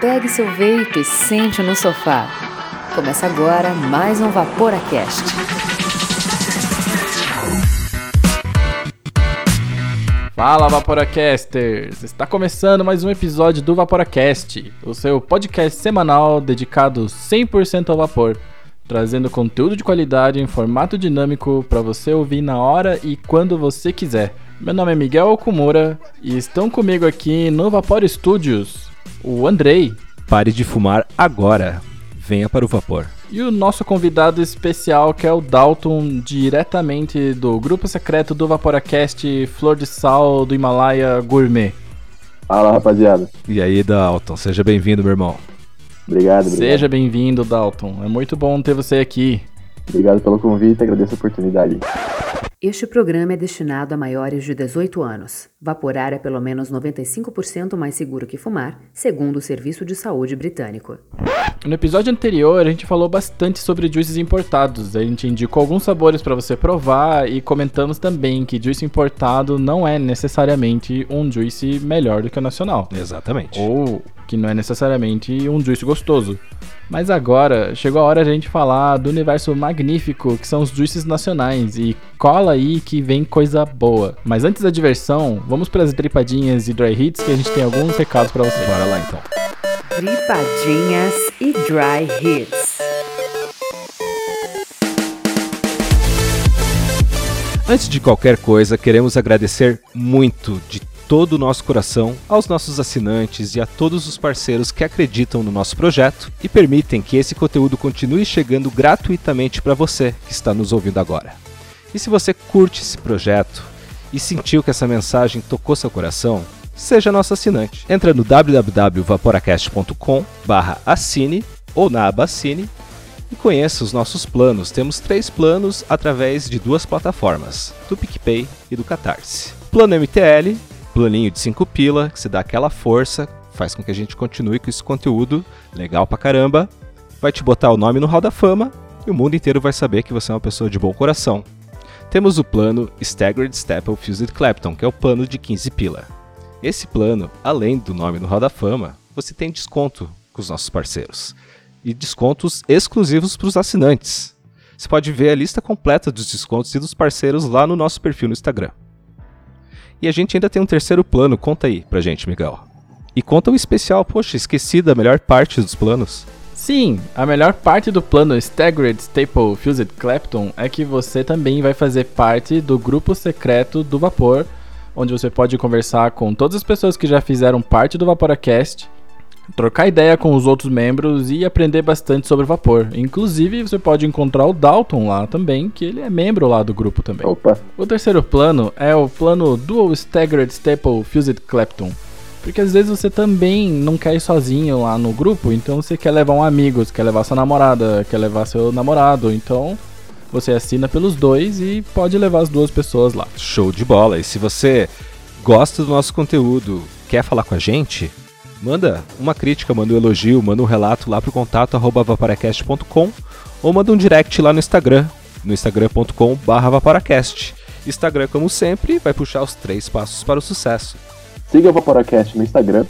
Pegue seu veículo e sente no sofá. Começa agora mais um Vaporacast. Fala Vaporacasters! Está começando mais um episódio do Vaporacast, o seu podcast semanal dedicado 100% ao vapor, trazendo conteúdo de qualidade em formato dinâmico para você ouvir na hora e quando você quiser. Meu nome é Miguel Okumura e estão comigo aqui no Vapor Studios o Andrei. Pare de fumar agora. Venha para o vapor. E o nosso convidado especial, que é o Dalton, diretamente do grupo secreto do Vaporacast Flor de Sal do Himalaia Gourmet. Fala, rapaziada. E aí, Dalton, seja bem-vindo, meu irmão. Obrigado, obrigado. Seja bem-vindo, Dalton. É muito bom ter você aqui. Obrigado pelo convite, agradeço a oportunidade. Este programa é destinado a maiores de 18 anos. Vaporar é pelo menos 95% mais seguro que fumar, segundo o Serviço de Saúde Britânico. No episódio anterior, a gente falou bastante sobre juices importados. A gente indicou alguns sabores para você provar e comentamos também que juice importado não é necessariamente um juice melhor do que o nacional. Exatamente. Ou que não é necessariamente um juice gostoso. Mas agora chegou a hora de a gente falar do universo magnífico que são os juices nacionais e cola aí que vem coisa boa. Mas antes da diversão, vamos para as dripadinhas e dry hits que a gente tem alguns recados para vocês. Bora lá então. Dripadinhas e dry hits. Antes de qualquer coisa, queremos agradecer muito de todo o nosso coração aos nossos assinantes e a todos os parceiros que acreditam no nosso projeto e permitem que esse conteúdo continue chegando gratuitamente para você que está nos ouvindo agora. E se você curte esse projeto e sentiu que essa mensagem tocou seu coração, seja nosso assinante. Entra no www.vaporacast.com/assine ou na aba Assine e conheça os nossos planos. Temos três planos através de duas plataformas, do PicPay e do Catarse. Plano MTL, planinho de 5 pila, que se dá aquela força, faz com que a gente continue com esse conteúdo legal pra caramba, vai te botar o nome no Hall da Fama e o mundo inteiro vai saber que você é uma pessoa de bom coração. Temos o plano Staggered Staple Fused Clapton, que é o plano de 15 pila. Esse plano, além do nome no Hall da Fama, você tem desconto com os nossos parceiros e descontos exclusivos para os assinantes. Você pode ver a lista completa dos descontos e dos parceiros lá no nosso perfil no Instagram. E a gente ainda tem um terceiro plano, conta aí pra gente, Miguel. E conta o especial, poxa, esqueci da melhor parte dos planos. Sim, a melhor parte do plano Staggered Staple Fused Clapton é que você também vai fazer parte do grupo secreto do Vapor, onde você pode conversar com todas as pessoas que já fizeram parte do Vaporacast, trocar ideia com os outros membros e aprender bastante sobre vapor. Inclusive, você pode encontrar o Dalton lá também, que ele é membro lá do grupo também. Opa, O terceiro plano é o plano Dual Staggered Staple Fused Clapton. Porque às vezes você também não quer ir sozinho lá no grupo, então você quer levar um amigo, você quer levar sua namorada, quer levar seu namorado, então você assina pelos dois e pode levar as duas pessoas lá. Show de bola! E se você gosta do nosso conteúdo, quer falar com a gente, manda uma crítica, manda um elogio, manda um relato lá pro contato arroba vaporacast.com ou manda um direct lá no Instagram, no instagram.com barra vaporacast. Instagram, como sempre, vai puxar os três passos para o sucesso. siga o Vaporacast no Instagram.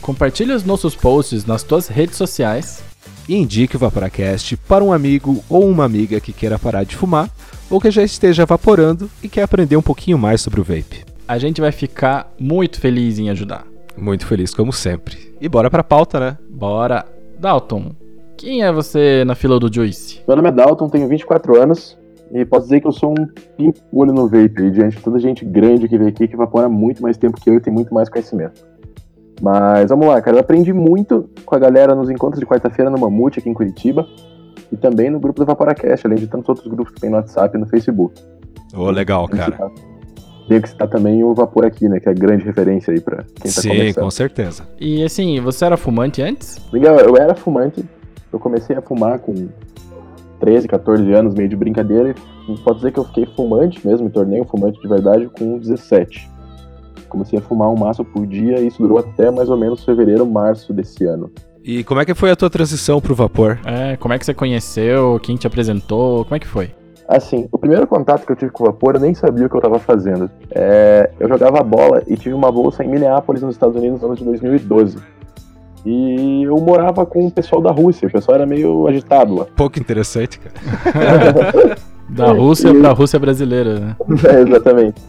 Compartilhe os nossos posts nas tuas redes sociais. E indique o Vaporacast para um amigo ou uma amiga que queira parar de fumar ou que já esteja evaporando e quer aprender um pouquinho mais sobre o vape. A gente vai ficar muito feliz em ajudar. Muito feliz como sempre. E bora pra pauta, né? Bora! Dalton, quem é você na fila do Juice? Meu nome é Dalton, tenho 24 anos e posso dizer que eu sou um pimpolho no vape aí, diante de toda gente grande que veio aqui que evapora muito mais tempo que eu e tem muito mais conhecimento. Mas vamos lá, cara, eu aprendi muito com a galera nos encontros de quarta-feira no Mamute aqui em Curitiba e também no grupo do Vaporacast, além de tantos outros grupos que tem no WhatsApp e no Facebook. Ô, legal, cara. Tenho que citar também o Vapor aqui, né, que é a grande referência aí pra quem tá Sim, começando. com certeza. E assim, você era fumante antes? Legal, eu era fumante. Eu comecei a fumar com 13, 14 anos, meio de brincadeira. E pode dizer que eu fiquei fumante mesmo, me tornei um fumante de verdade com 17. Comecei a fumar um maço por dia e isso durou até mais ou menos fevereiro, março desse ano. E como é que foi a tua transição pro vapor? É, como é que você conheceu? Quem te apresentou? Como é que foi? Assim, o primeiro contato que eu tive com o vapor, eu nem sabia o que eu tava fazendo. É, eu jogava bola e tive uma bolsa em Minneapolis, nos Estados Unidos, no ano de 2012. E eu morava com o pessoal da Rússia, o pessoal era meio agitado lá. Pouco interessante, cara. Da Rússia E- pra Rússia brasileira, né? É, exatamente.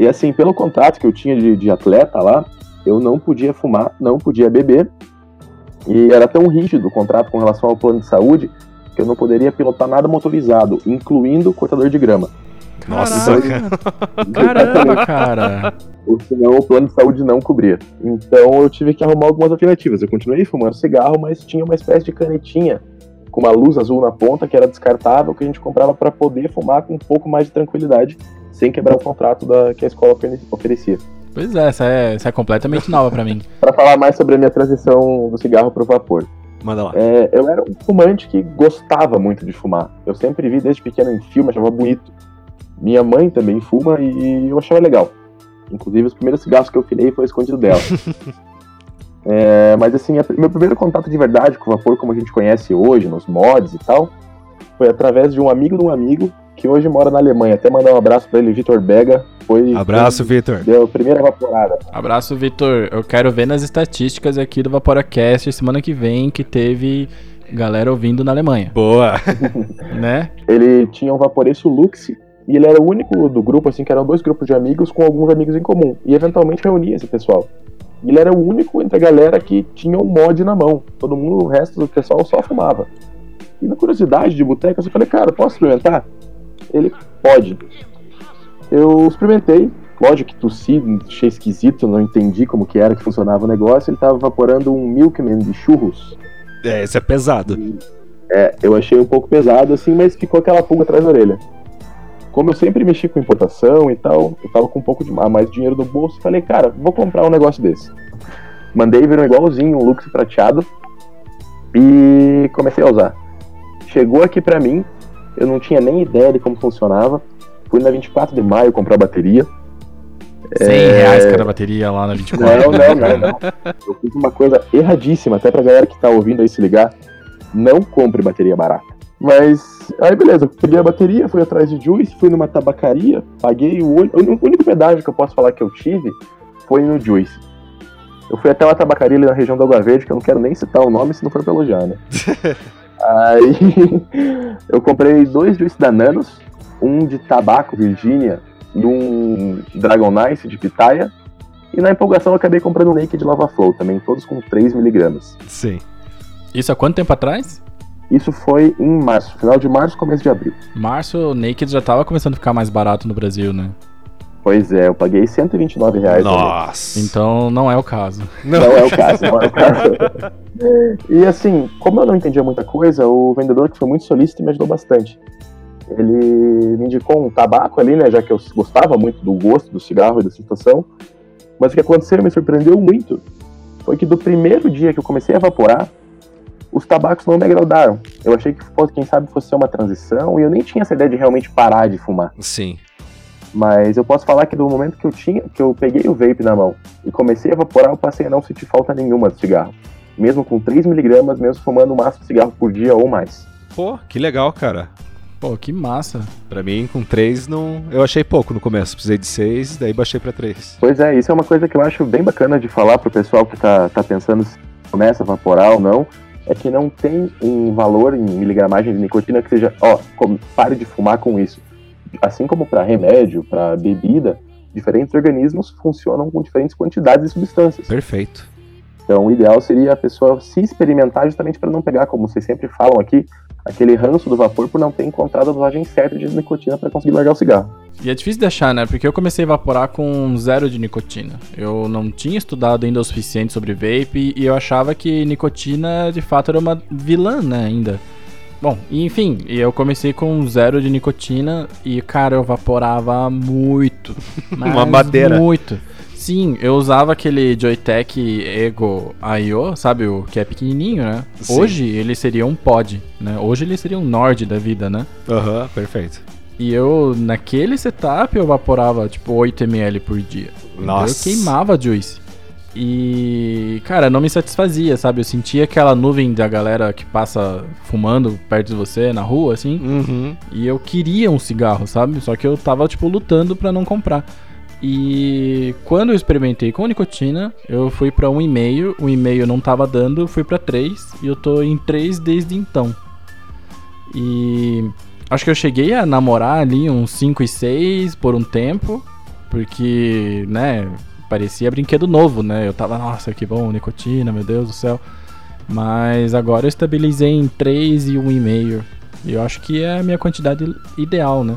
E assim, pelo contrato que eu tinha de, de atleta lá, eu não podia fumar, não podia beber. E era tão rígido o contrato com relação ao plano de saúde eu não poderia pilotar nada motorizado, incluindo cortador de grama. Nossa, Caraca, Caramba, cara. Ou senão o plano de saúde não cobria. Então eu tive que arrumar algumas alternativas. Eu continuei fumando cigarro, mas tinha uma espécie de canetinha com uma luz azul na ponta que era descartável que a gente comprava para poder fumar com um pouco mais de tranquilidade, sem quebrar o contrato da, que a escola ofere- oferecia. Pois é, essa é, essa é completamente nova pra mim. Para falar mais sobre a minha transição do cigarro para o vapor. Manda lá. É, eu era um fumante que gostava muito de fumar. Eu sempre vi desde pequeno em filme, achava bonito. Minha mãe também fuma e eu achava legal. Inclusive, os primeiros cigarros que eu filei foi escondido dela. É, mas assim, a- meu primeiro contato de verdade com o vapor, como a gente conhece hoje, nos mods e tal, foi através de um amigo de um amigo que hoje mora na Alemanha. Até mandar um abraço para ele, Vitor Bega. Foi Abraço, Vitor. Deu a primeira vaporada. Abraço, Vitor. Eu quero ver nas estatísticas aqui do Vaporacast semana que vem que teve galera ouvindo na Alemanha, Boa. né? Ele tinha um Vaporeço Lux e ele era o único do grupo, assim, que eram dois grupos de amigos com alguns amigos em comum. E eventualmente reunia esse pessoal. E ele era o único entre a galera que tinha um mod na mão. Todo mundo, o resto do pessoal só fumava. E na curiosidade de boteca, eu falei, cara, posso experimentar? Ele, pode. Eu experimentei. Lógico que tossi, achei esquisito, não entendi como que era que funcionava o negócio. Ele tava evaporando um Milkman de churros. É, esse é pesado. É, eu achei um pouco pesado, assim, mas ficou aquela pulga atrás da orelha. Como eu sempre mexi com importação e tal, eu tava com um pouco de mais dinheiro no bolso, falei, cara, vou comprar um negócio desse. Mandei vir um igualzinho, um Lux prateado, e comecei a usar. Chegou aqui pra mim, eu não tinha nem ideia de como funcionava. Fui na 24 de maio comprar bateria. 100 reais cada bateria lá na 24. Não, não, não, não. Eu fiz uma coisa erradíssima, até pra galera que tá ouvindo aí se ligar. Não compre bateria barata. Mas, aí beleza, peguei a bateria, fui atrás de Juice, fui numa tabacaria, paguei o olho. O único pedágio que eu posso falar que eu tive foi no Juice. Eu fui até uma tabacaria ali na região da Água Verde, que eu não quero nem citar o nome se não for pra elogiar, né? aí eu comprei dois Juice da Nanos, um de tabaco, Virgínia, e um Dragon Nice de pitaia. E na empolgação eu acabei comprando um Naked Lava Flow também, todos com 3mg. Sim. Isso há quanto tempo atrás? Isso foi em março, final de março, começo de abril. Março, o Naked já tava começando a ficar mais barato no Brasil, né? Pois é, eu paguei 129 reais. também. Nossa. Então não é o caso. Não. Não é o caso, não é o caso. e assim, como eu não entendia muita coisa, o vendedor que foi muito solícito me ajudou bastante. Ele me indicou um tabaco ali, né, já que eu gostava muito do gosto do cigarro e da sensação. Mas o que aconteceu e me surpreendeu muito foi que do primeiro dia que eu comecei a evaporar, os tabacos não me agradaram. Eu achei que quem sabe fosse ser uma transição e eu nem tinha essa ideia de realmente parar de fumar. Sim. Mas eu posso falar que do momento que eu tinha, que eu peguei o vape na mão e comecei a evaporar, eu passei a não sentir falta nenhuma do cigarro. Mesmo com 3mg, mesmo fumando um maço de cigarro por dia ou mais. Pô, que legal, cara. Pô, que massa. Pra mim, com três, não... eu achei pouco no começo. Precisei de seis, daí baixei pra três. Pois é, isso é uma coisa que eu acho bem bacana de falar pro pessoal que tá, tá pensando se começa a evaporar ou não. É que não tem um valor em miligramagem de nicotina que seja, ó, pare de fumar com isso. Assim como para remédio, para bebida, diferentes organismos funcionam com diferentes quantidades de substâncias. Perfeito. Então, o ideal seria a pessoa se experimentar justamente para não pegar, como vocês sempre falam aqui, aquele ranço do vapor por não ter encontrado a dosagem certa de nicotina para conseguir largar o cigarro. E é difícil de achar, né? Porque eu comecei a evaporar com zero de nicotina. Eu não tinha estudado ainda o suficiente sobre vape e eu achava que nicotina de fato era uma vilã, né? Ainda. Bom, enfim, eu comecei com zero de nicotina e, cara, eu evaporava muito. Uma madeira. Muito. Sim, eu usava aquele Joytech Ego I.O., sabe? O que é pequenininho, né? Sim. Hoje ele seria um pod, né? Hoje ele seria um Nord da vida, né? Aham, perfeito. E eu, naquele setup, eu evaporava tipo 8ml por dia. Então Nossa. eu queimava juice. E, cara, não me satisfazia, sabe? Eu sentia aquela nuvem da galera que passa fumando perto de você na rua, assim. Uhum. E eu queria um cigarro, sabe? Só que eu tava, tipo, lutando pra não comprar. E quando eu experimentei com nicotina, eu fui para 1,5, o e-mail não tava dando, fui para 3 e eu tô em 3 desde então. E acho que eu cheguei a namorar ali uns 5 e 6 por um tempo, porque, né, parecia brinquedo novo, né? Eu tava, nossa, que bom, nicotina, meu Deus do céu. Mas agora eu estabilizei em 3 e 1,5. E eu acho que é a minha quantidade ideal, né?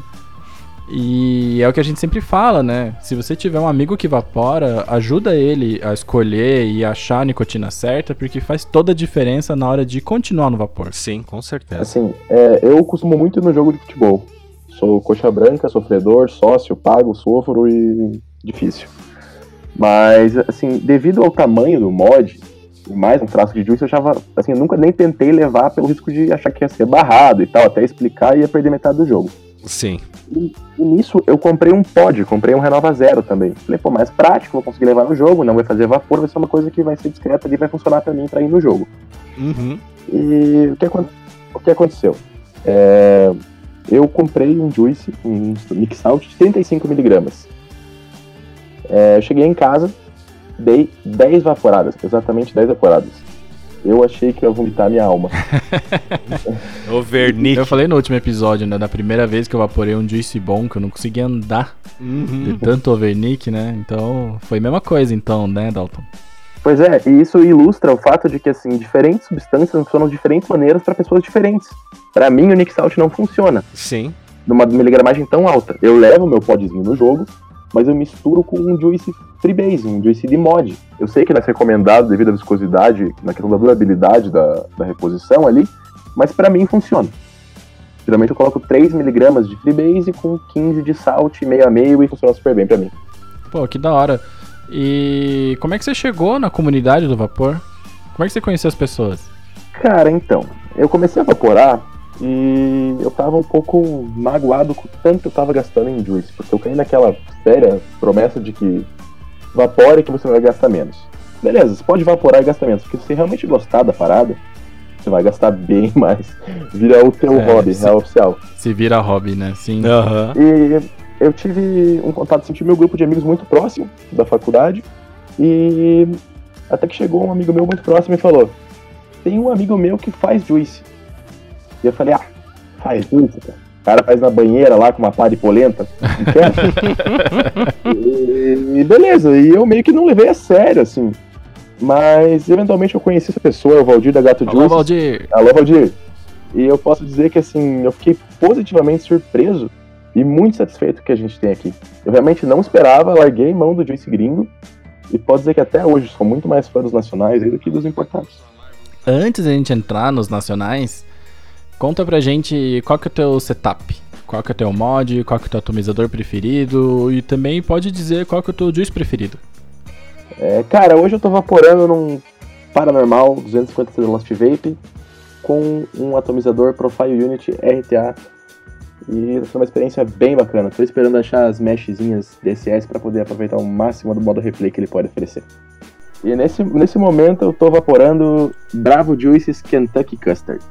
E é o que a gente sempre fala, né? Se você tiver um amigo que evapora, ajuda ele a escolher e achar a nicotina certa, porque faz toda a diferença na hora de continuar no vapor. Sim, com certeza. Assim, é, eu costumo muito ir no jogo de futebol. Sou coxa branca, sofredor, sócio, pago, sofro e difícil. Mas, assim, devido ao tamanho do mod, e mais um traço de juice, eu achava, assim, eu nunca nem tentei levar pelo risco de achar que ia ser barrado e tal, até explicar e ia perder metade do jogo. Sim. E, e nisso eu comprei um pod, comprei um Renova Zero também. Falei, pô, mais prático, vou conseguir levar no jogo, não vai fazer vapor, vai ser uma coisa que vai ser discreta ali, vai funcionar pra mim pra ir no jogo. Uhum. E o que, o que aconteceu? É, eu comprei um Juice, um Mix Out de 35mg. É, eu cheguei em casa, dei 10 vaporadas, exatamente 10 vaporadas. Eu achei que eu ia vomitar minha alma. O Vernick. Eu falei no último episódio, né? Da primeira vez que eu vaporei um juice bom, que eu não conseguia andar de Uhum. tanto overnick, né? Então, foi a mesma coisa então, né, Dalton? Pois é, e isso ilustra o fato de que, assim, diferentes substâncias funcionam de diferentes maneiras para pessoas diferentes. Para mim, o Nix Out não funciona Sim. numa miligramagem tão alta. Eu levo meu podzinho no jogo, mas eu misturo com um juice freebase, um juice de mod. Eu sei que não é recomendado devido à viscosidade, na questão da durabilidade da, da reposição ali, mas para mim funciona. Geralmente eu coloco 3mg de freebase com 15 de salt, meio a meio e funciona super bem para mim. Pô, que da hora. E como é que você chegou na comunidade do vapor? Como é que você conheceu as pessoas? Cara, então, eu comecei a vaporar e eu tava um pouco magoado com o tanto que eu tava gastando em juice, porque eu caí naquela séria promessa de que vapore que você vai gastar menos. Beleza, você pode vaporar e gastar menos, porque se você realmente gostar da parada, você vai gastar bem mais. Vira o teu É, hobby, sim. real oficial. Se vira hobby, né? Sim. Aham. E eu tive um contato, tive meu grupo de amigos muito próximo da faculdade. E até que chegou um amigo meu muito próximo e falou: Tem um amigo meu que faz juice. E eu falei: Ah, faz juice, cara. O cara faz na banheira lá com uma pá de polenta. E, e beleza, e eu meio que não levei a sério, assim. Mas eventualmente eu conheci essa pessoa, o Valdir da Gato Alô. Valdir. Alô, Valdir. E eu posso dizer que, assim, eu fiquei positivamente surpreso e muito satisfeito com o que a gente tem aqui. Eu realmente não esperava, larguei mão do Juice gringo e posso dizer que até hoje sou muito mais fã dos nacionais do que dos importados. Antes da gente entrar nos nacionais, conta pra gente qual que é o teu setup. Qual que é o teu mod, qual que é o teu atomizador preferido e também pode dizer qual que é o teu juice preferido. É, cara, hoje eu tô vaporando num Paranormal 250 Lost Vape com um atomizador Profile Unit RTA e sendo uma experiência bem bacana. Tô esperando achar as meshzinhas DSS para poder aproveitar o máximo do modo replay que ele pode oferecer. E nesse, nesse momento eu tô vaporando Bravo Juices Kentucky Custard.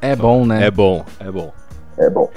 É bom, né? É bom, é bom. É bom.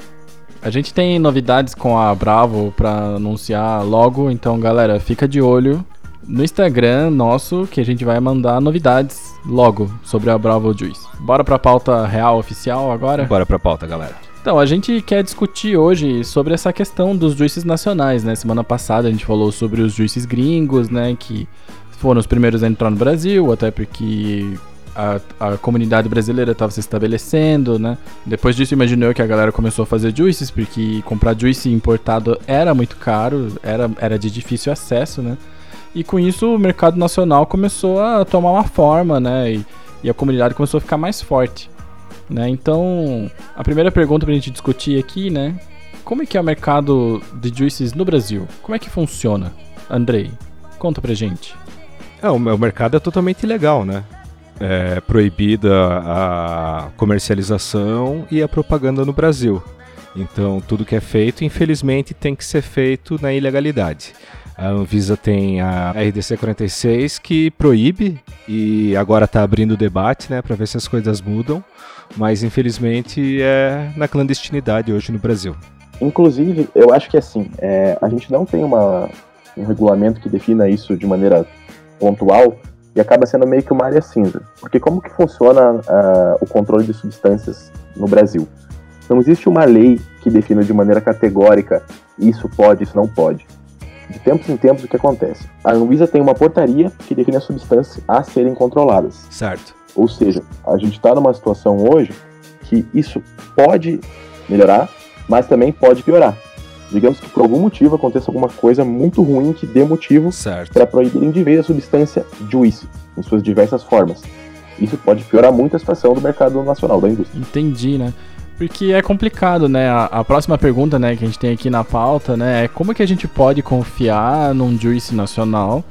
A gente tem novidades com a Bravo pra anunciar logo, então galera, fica de olho no Instagram nosso que a gente vai mandar novidades logo sobre a Bravo Juice. Bora pra pauta real oficial agora? Bora pra pauta, galera. Então, a gente quer discutir hoje sobre essa questão dos juices nacionais, né? Semana passada a gente falou sobre os juices gringos, né? Que foram os primeiros a entrar no Brasil, até porque a, a comunidade brasileira estava se estabelecendo, né? Depois disso, imaginou que a galera começou a fazer juices, porque comprar juice importado era muito caro, era, era de difícil acesso, né? E com isso o mercado nacional começou a tomar uma forma, né? E, e a comunidade começou a ficar mais forte. Né? Então, a primeira pergunta pra gente discutir aqui, né? Como é que é o mercado de juices no Brasil? Como é que funciona? Andrei, conta pra gente. É, o o mercado é totalmente ilegal, né? É proibida a comercialização e a propaganda no Brasil. Então, tudo que é feito, infelizmente, tem que ser feito na ilegalidade. A Anvisa tem a RDC 46 que proíbe e agora está abrindo debate, né, para ver se as coisas mudam. Mas infelizmente é na clandestinidade hoje no Brasil. Inclusive, eu acho que assim, é, a gente não tem uma, um regulamento que defina isso de maneira pontual e acaba sendo meio que uma área cinza. Porque como que funciona uh, o controle de substâncias no Brasil? Não existe uma lei que defina de maneira categórica isso pode, isso não pode. De tempos em tempos, o que acontece? A Anvisa tem uma portaria que define as substâncias a serem controladas. Certo. Ou seja, a gente está numa situação hoje que isso pode melhorar, mas também pode piorar. Digamos que por algum motivo aconteça alguma coisa muito ruim que dê motivo para proibirem de vez a substância juice, em suas diversas formas. Isso pode piorar muito a situação do mercado nacional da indústria. Entendi, né? Porque é complicado, né? A, a, próxima pergunta, né, que a gente tem aqui na pauta, né, é como que a gente pode confiar num juice nacional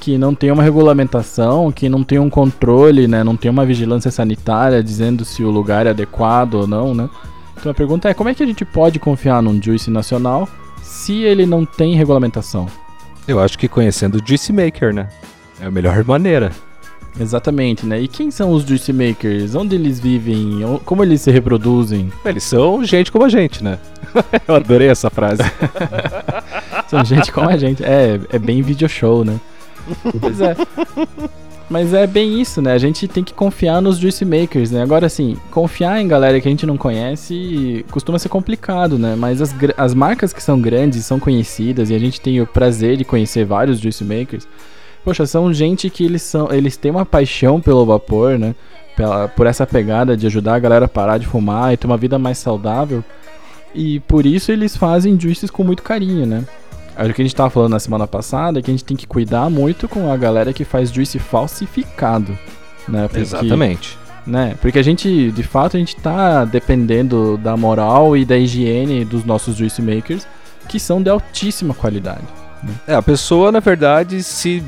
que não tem uma regulamentação, que não tem um controle, né, não tem uma vigilância sanitária dizendo se o lugar é adequado ou não, né? Então a pergunta é como é que a gente pode confiar num juice nacional se ele não tem regulamentação? Eu acho que conhecendo o juice maker, né? É a melhor maneira. Exatamente, né? E quem são os juice makers? Onde eles vivem? Como eles se reproduzem? Eles são gente como a gente, né? Eu adorei essa frase. são gente como a gente. É, é bem video show, né? Pois é. Mas é bem isso, né? A gente tem que confiar nos juice makers, né? Agora, assim, confiar em galera que a gente não conhece costuma ser complicado, né? Mas as, as marcas que são grandes, são conhecidas, e a gente tem o prazer de conhecer vários juice makers, poxa, são gente que eles são, eles têm uma paixão pelo vapor, né? Pela, por essa pegada de ajudar a galera a parar de fumar e ter uma vida mais saudável. E por isso eles fazem juices com muito carinho, né? O que a gente tava falando na semana passada é que a gente tem que cuidar muito com a galera que faz juice falsificado, né? Porque, Exatamente. Né? Porque a gente, de fato, a gente tá dependendo da moral e da higiene dos nossos juice makers, que são de altíssima qualidade. Né? É, a pessoa, na verdade, se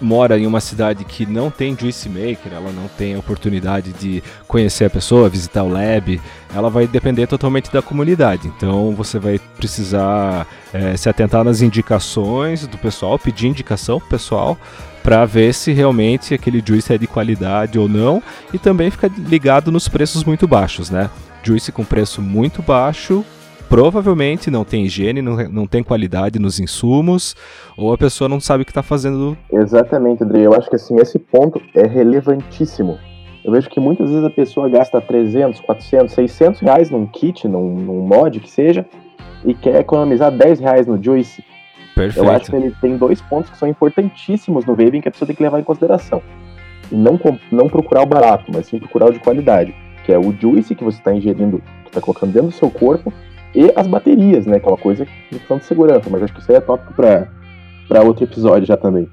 mora em uma cidade que não tem juice maker, ela não tem a oportunidade de conhecer a pessoa, visitar o lab, ela vai depender totalmente da comunidade. Então você vai precisar é, se atentar nas indicações do pessoal, pedir indicação pro pessoal para ver se realmente aquele juice é de qualidade ou não e também ficar ligado nos preços muito baixos, né? Juice com preço muito baixo provavelmente não tem higiene, não, não tem qualidade nos insumos, ou a pessoa não sabe o que está fazendo. Exatamente, André. Eu acho que assim, esse ponto é relevantíssimo. Eu vejo que muitas vezes a pessoa gasta 300, 400, 600 reais num kit, num, num mod que seja, e quer economizar 10 reais no Juice. Perfeito. Eu acho que ele tem dois pontos que são importantíssimos no vaping que a pessoa tem que levar em consideração. E não, não procurar o barato, mas sim procurar o de qualidade, que é o Juice que você está ingerindo, que está colocando dentro do seu corpo, e as baterias, né? Aquela coisa de questão de segurança, mas acho que isso aí é tópico para outro episódio já também.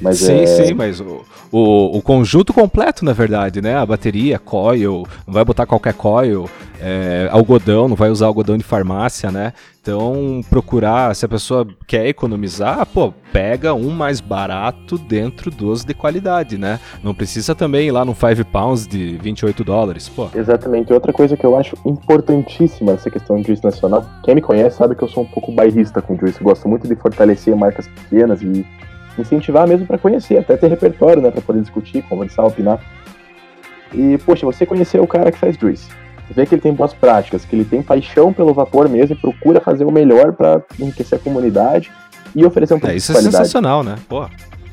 Mas sim, é... sim, mas o, o, o, conjunto completo, na verdade, né? A bateria, coil, não vai botar qualquer coil, é, algodão, não vai usar algodão de farmácia, né? Então, procurar, se a pessoa quer economizar, pô, pega um mais barato dentro dos de qualidade, né? Não precisa também ir lá no 5 pounds de 28 dólares, pô. Exatamente. Outra coisa que eu acho importantíssima nessa questão de juice nacional, quem me conhece sabe que eu sou um pouco bairrista com juice, gosto muito de fortalecer marcas pequenas e incentivar mesmo para conhecer, até ter repertório, né, para poder discutir, conversar, opinar. E, poxa, você conheceu o cara que faz juice, vê que ele tem boas práticas, que ele tem paixão pelo vapor mesmo e procura fazer o melhor para enriquecer a comunidade e oferecer um produto é, isso é sensacional, né? Pô.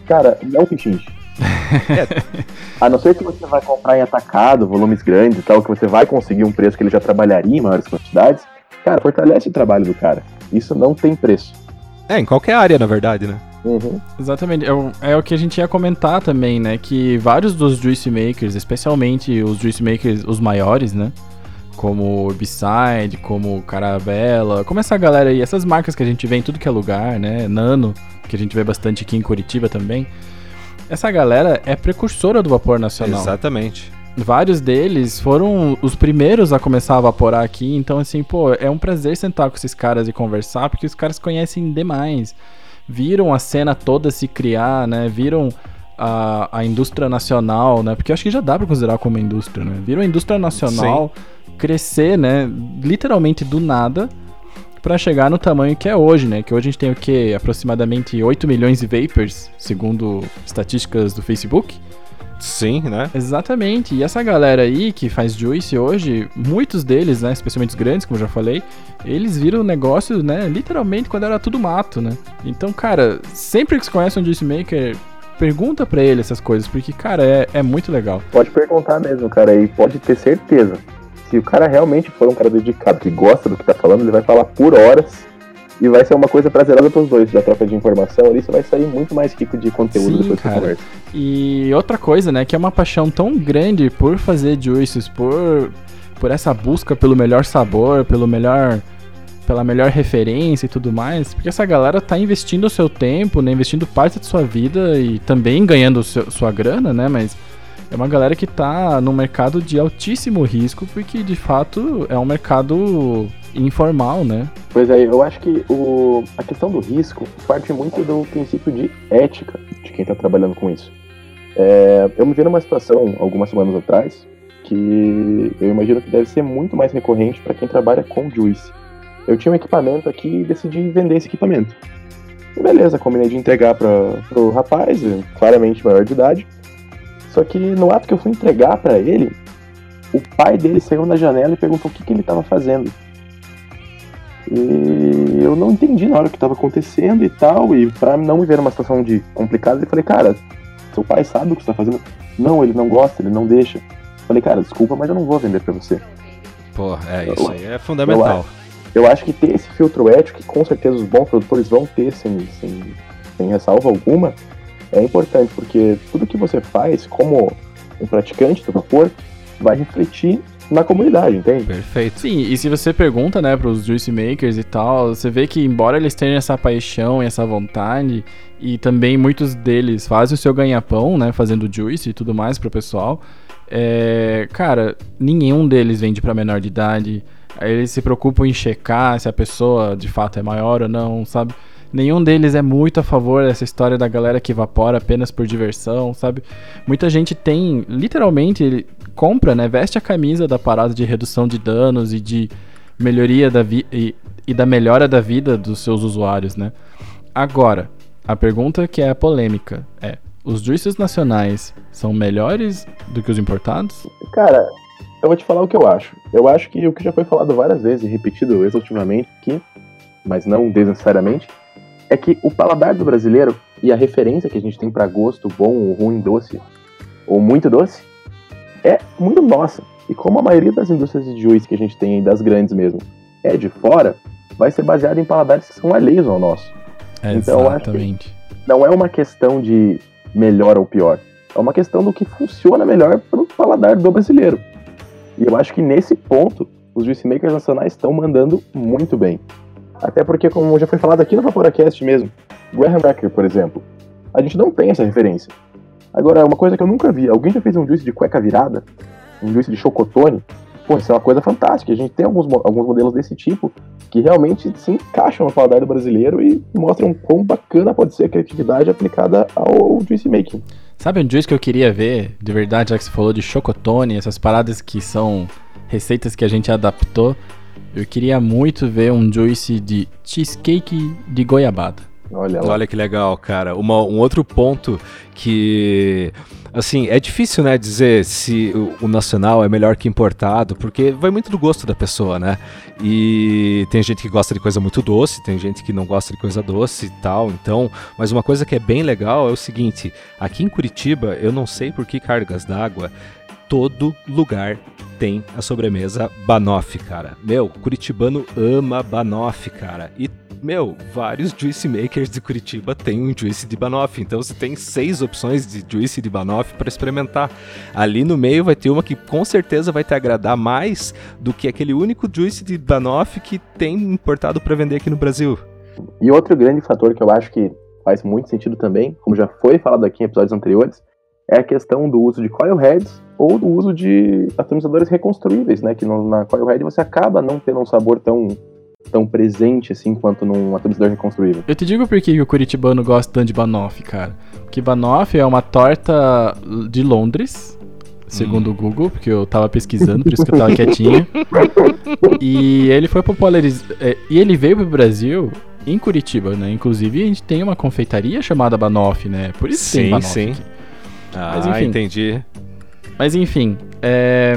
Cara, não se xinge. é. A não ser que você vai comprar em atacado, volumes grandes e tal, que você vai conseguir um preço que ele já trabalharia em maiores quantidades, cara, fortalece o trabalho do cara. Isso não tem preço. É, em qualquer área, na verdade, né? Uhum. Exatamente. É o, é o que a gente ia comentar também, né? Que vários dos juice makers, especialmente os juice makers, os maiores, né? Como o Beside, como Carabella, como essa galera aí, essas marcas que a gente vê em tudo que é lugar, né? Nano, que a gente vê bastante aqui em Curitiba também. Essa galera é precursora do vapor nacional. Exatamente. Vários deles foram os primeiros a começar a vaporar aqui, então assim, pô, é um prazer sentar com esses caras e conversar, porque os caras conhecem demais viram a cena toda se criar, né? Viram a, a indústria nacional, né? Porque eu acho que já dá para considerar como indústria, né? Viram a indústria nacional Sim. crescer, né? Literalmente do nada para chegar no tamanho que é hoje, né? Que hoje a gente tem o que aproximadamente 8 milhões de vapers, segundo estatísticas do Facebook. Sim, né? Exatamente. E essa galera aí que faz juice hoje, muitos deles, né, especialmente os grandes, como eu já falei, eles viram o negócio, né, literalmente quando era tudo mato, né? Então, cara, sempre que você conhece um juice maker, pergunta para ele essas coisas, porque, cara, é, é muito legal. Pode perguntar mesmo, cara, e pode ter certeza. Se o cara realmente for um cara dedicado, que gosta do que tá falando, ele vai falar por horas e vai ser uma coisa prazerosa pros dois, da troca de informação ali, você vai sair muito mais rico de conteúdo Sim, depois cara. da conversa. E outra coisa, né, que é uma paixão tão grande por fazer juices, por, por essa busca pelo melhor sabor, pelo melhor pela melhor referência e tudo mais, porque essa galera tá investindo o seu tempo, né, investindo parte de sua vida e também ganhando seu- sua grana, né, mas é uma galera que tá num mercado de altíssimo risco, porque de fato é um mercado informal, né? Pois é, eu acho que o, a questão do risco parte muito do princípio de ética de quem está trabalhando com isso. É, eu me vi numa situação algumas semanas atrás que eu imagino que deve ser muito mais recorrente para quem trabalha com juice. Eu tinha um equipamento aqui e decidi vender esse equipamento. Beleza, combinei de entregar para o rapaz, claramente maior de idade. Só que no ato que eu fui entregar para ele, o pai dele saiu na janela e perguntou o que, que ele estava fazendo. E eu não entendi na hora o que estava acontecendo e tal, e pra não me ver numa situação de complicada, eu falei, cara, seu pai sabe o que você tá fazendo? Não, ele não gosta, ele não deixa. Eu falei, cara, desculpa, mas eu não vou vender pra você. Pô, é, isso aí é fundamental. Eu acho que ter esse filtro ético, que com certeza os bons produtores vão ter sem, sem, sem ressalva alguma, é importante, porque tudo que você faz como um praticante do vapor vai refletir na comunidade, entende? Perfeito. Sim, e se você pergunta, né, pros juice makers e tal, você vê que embora eles tenham essa paixão e essa vontade, e também muitos deles fazem o seu ganha-pão, né, fazendo juice e tudo mais pro pessoal, é, cara, nenhum deles vende pra menor de idade, eles se preocupam em checar se a pessoa de fato é maior ou não, sabe? Nenhum deles é muito a favor dessa história da galera que evapora apenas por diversão, sabe? Muita gente tem, literalmente, compra, né? Veste a camisa da parada de redução de danos e de melhoria da vida e, e da melhora da vida dos seus usuários, né? Agora, a pergunta que é a polêmica é: os juices nacionais são melhores do que os importados? Cara, eu vou te falar o que eu acho. Eu acho que o que já foi falado várias vezes e repetido exaustivamente aqui, mas não desnecessariamente, é que o paladar do brasileiro e a referência que a gente tem pra gosto bom ou ruim doce, ou muito doce, é muito nossa. E como a maioria das indústrias de juice que a gente tem das grandes mesmo, é de fora, vai ser baseada em paladares que são alheios ao nosso. Então, eu acho que- Exatamente. Não é uma questão de melhor ou pior. É uma questão do que funciona melhor pro paladar do brasileiro. E eu acho que nesse ponto, os juice makers nacionais estão mandando muito bem. Até porque, como já foi falado aqui no Vaporacast mesmo, Graham Cracker, por exemplo, a gente não tem essa referência. Agora, uma coisa que eu nunca vi, alguém já fez um juice de cueca virada? Um juice de chocotone? Pô, isso é uma coisa fantástica. A gente tem alguns, alguns modelos desse tipo que realmente se encaixam no paladar do brasileiro e mostram quão bacana pode ser a criatividade aplicada ao juice making. Sabe um juice que eu queria ver, de verdade, já que você falou de chocotone, essas paradas que são receitas que a gente adaptou? Eu queria muito ver um juice de cheesecake de goiabada. Olha. Olha que legal, cara. Uma- um outro ponto que, assim, é difícil, né, dizer se o nacional é melhor que importado, porque vai muito do gosto da pessoa, né? E tem gente que gosta de coisa muito doce, tem gente que não gosta de coisa doce e tal. Então, mas uma coisa que é bem legal é o seguinte: aqui em Curitiba, eu não sei por que cargas d'água, todo lugar tem a sobremesa Banoff, cara. Meu, curitibano ama Banoff, cara. E meu, vários juice makers de Curitiba têm um juice de banoffee, então você tem seis opções de juice de banoffee para experimentar. Ali no meio vai ter uma que com certeza vai te agradar mais do que aquele único juice de banoffee que tem importado para vender aqui no Brasil. E outro grande fator que eu acho que faz muito sentido também, como já foi falado aqui em episódios anteriores, é a questão do uso de coil heads ou do uso de atomizadores reconstruíveis, né? Que no, na coil head você acaba não tendo um sabor tão, tão presente assim quanto num atomizador reconstruível. Eu te digo por que o curitibano gosta tanto de banoffee, cara. Porque banoffee é uma torta de Londres, segundo o Google, porque eu tava pesquisando, por isso que eu tava quietinho. E ele foi popularizado. E ele veio pro Brasil em Curitiba, né? Inclusive, a gente tem uma confeitaria chamada Banoffee, né? Por isso que tem Sim, Banoffee sim. Ah, Mas, enfim. entendi. Mas enfim, é,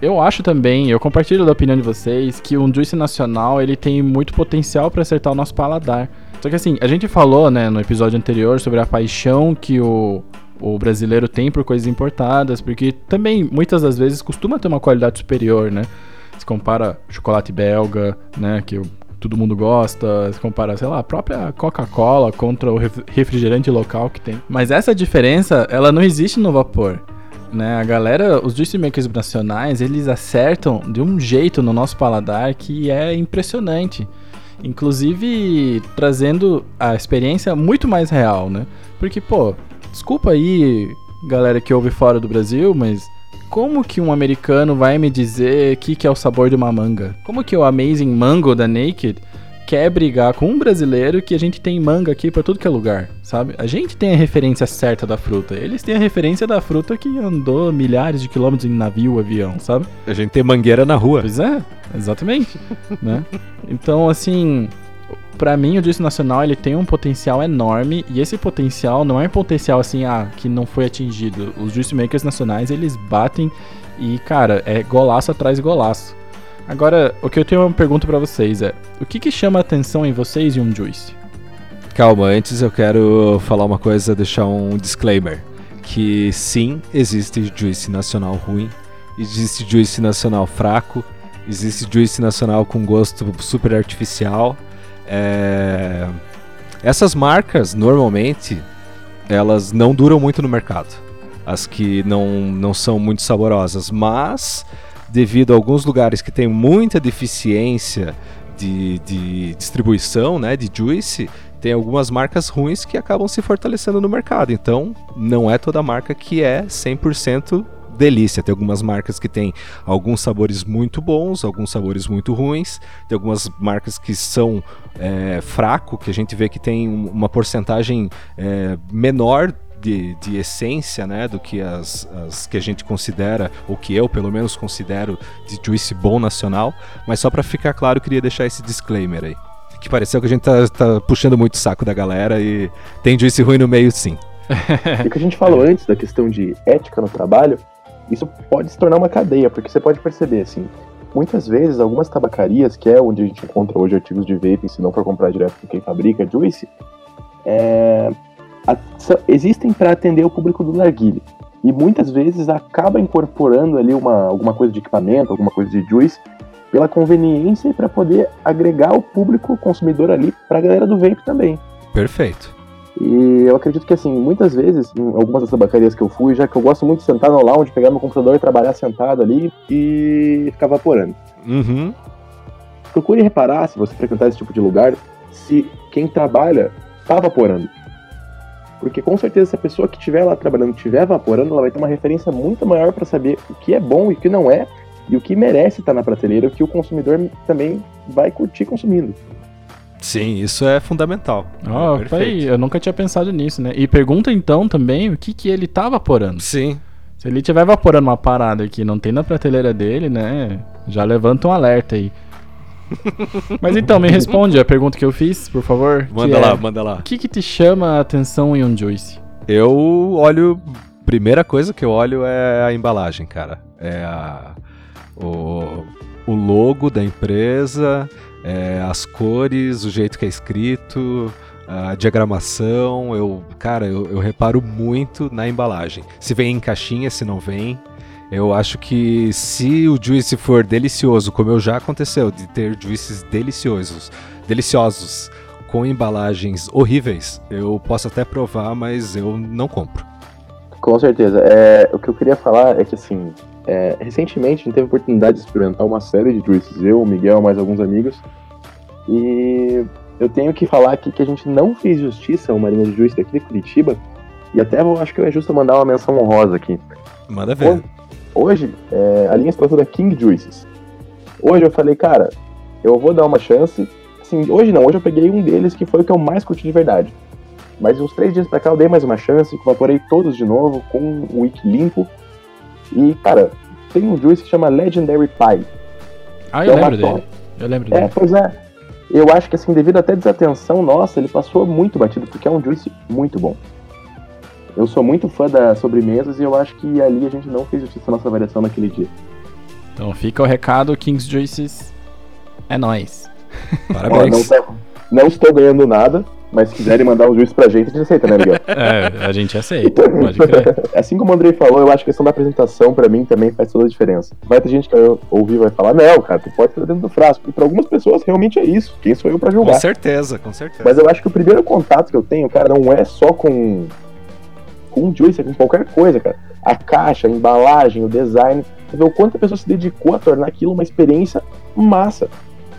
eu acho também, eu compartilho da opinião de vocês, que um juice nacional ele tem muito potencial para acertar o nosso paladar. Só que assim, a gente falou, né, no episódio anterior sobre a paixão que o, o brasileiro tem por coisas importadas, porque também muitas das vezes costuma ter uma qualidade superior, né? Se compara chocolate belga, né, que todo mundo gosta, se compara, sei lá, a própria Coca-Cola contra o ref- refrigerante local que tem. Mas essa diferença, ela não existe no vapor. Né, a galera, os juice makers nacionais, eles acertam de um jeito no nosso paladar que é impressionante. Inclusive trazendo a experiência muito mais real, né? Porque, pô, desculpa aí, galera que ouve fora do Brasil, mas como que um americano vai me dizer o que, que é o sabor de uma manga? Como que o Amazing Mango da Naked quer brigar com um brasileiro que a gente tem manga aqui pra tudo que é lugar, sabe? A gente tem a referência certa da fruta, eles têm a referência da fruta que andou milhares de quilômetros em navio, avião, sabe? A gente tem mangueira na rua. Pois é, exatamente, né? Então, assim, pra mim o disco nacional ele tem um potencial enorme e esse potencial não é um potencial assim, ah, que não foi atingido. Os juice makers nacionais, eles batem e, cara, é golaço atrás de golaço. Agora, o que eu tenho uma pergunta pra vocês é: o que que chama a atenção em vocês em um juice? Calma, antes eu quero falar uma coisa, deixar um disclaimer. Que sim, existe juice nacional ruim, existe juice nacional fraco, existe juice nacional com gosto super artificial. É, Essas marcas, normalmente, elas não duram muito no mercado. As que não, não são muito saborosas, mas devido a alguns lugares que tem muita deficiência de, de distribuição, né, de juice, tem algumas marcas ruins que acabam se fortalecendo no mercado. Então, não é toda marca que é 100% delícia. Tem algumas marcas que têm alguns sabores muito bons, alguns sabores muito ruins. Tem algumas marcas que são é, fraco, que a gente vê que tem um- uma porcentagem é, menor de, de essência, né, do que as, as que a gente considera, ou que eu pelo menos considero de juice bom nacional. Mas só para ficar claro, queria deixar esse disclaimer aí. Que pareceu que a gente tá, tá puxando muito o saco da galera e tem juice ruim no meio sim. O que a gente falou antes da questão de ética no trabalho, isso pode se tornar uma cadeia, porque você pode perceber, assim, muitas vezes algumas tabacarias, que é onde a gente encontra hoje artigos de vaping, se não for comprar direto com quem fabrica, juice, é, a- existem para atender o público do narguile. E muitas vezes acaba incorporando ali uma, alguma coisa de equipamento, alguma coisa de juice, pela conveniência e para poder agregar o público consumidor ali para a galera do vape também. Perfeito. E eu acredito que, assim, muitas vezes, em algumas das tabacarias que eu fui, já que eu gosto muito de sentar no lounge, pegar meu computador e trabalhar sentado ali e ficar vaporando. Uhum. Procure reparar, se você frequentar esse tipo de lugar, se quem trabalha tá vaporando. Porque com certeza, se a pessoa que estiver lá trabalhando estiver vaporando, ela vai ter uma referência muito maior para saber o que é bom e o que não é, e o que merece estar na prateleira, o que o consumidor também vai curtir consumindo. Sim, isso é fundamental. Perfeito. peraí, eu nunca tinha pensado nisso, né? E pergunta então também o que que ele tá vaporando. Sim. Se ele estiver vaporando uma parada que não tem na prateleira dele, né? Já levanta um alerta aí. Mas então, me responde a pergunta que eu fiz, por favor. Manda é, lá, manda lá. O que que te chama a atenção em um juice? Eu olho. Primeira coisa que eu olho é a embalagem, cara. É a, o, o logo da empresa, é as cores, o jeito que é escrito, a diagramação. Eu, cara, eu, eu reparo muito na embalagem. Se vem em caixinha, se não vem. Eu acho que se o juice for delicioso, como eu já aconteceu, de ter juices deliciosos, deliciosos com embalagens horríveis, eu posso até provar, mas eu não compro. Com certeza. É, o que eu queria falar é que, assim, é, recentemente a gente teve a oportunidade de experimentar uma série de juices, eu, o Miguel, mais alguns amigos, e eu tenho que falar aqui que a gente não fez justiça a uma linha de juice daqui de Curitiba, e até eu acho que é justo mandar uma menção honrosa aqui. Manda ver. Hoje, é, a linha se trata da King Juices. Hoje eu falei, cara, eu vou dar uma chance. Assim, hoje não, hoje eu peguei um deles que foi o que eu mais curti de verdade. Mas uns três dias pra cá eu dei mais uma chance, evaporei todos de novo, com o wiki limpo. E, cara, tem um juice que chama Legendary Pie. Ah, que eu é lembro dele. Eu lembro É, dele. pois é. Eu acho que, assim, devido até desatenção nossa, ele passou muito batido, porque é um juice muito bom. Eu sou muito fã das sobremesas e eu acho que ali a gente não fez justiça à nossa variação naquele dia. Então fica o recado, Kings Juices. É nóis. Parabéns. Ó, não, tá- não estou ganhando nada, mas se quiserem mandar um juiz pra gente, a gente aceita, né, Miguel? É, a gente aceita, pode crer. Assim como o Andrei falou, eu acho que a questão da apresentação, pra mim, também faz toda a diferença. Vai ter gente que vai ouvir e vai falar, não, cara, tu pode estar dentro do frasco. E pra algumas pessoas, realmente é isso. Quem sou eu pra Com julgar? certeza, com certeza. Mas eu acho que o primeiro contato que eu tenho, cara, não é só com com um juice, é com qualquer coisa, cara. A caixa, a embalagem, o design. Você vê o quanto a pessoa se dedicou a tornar aquilo uma experiência massa.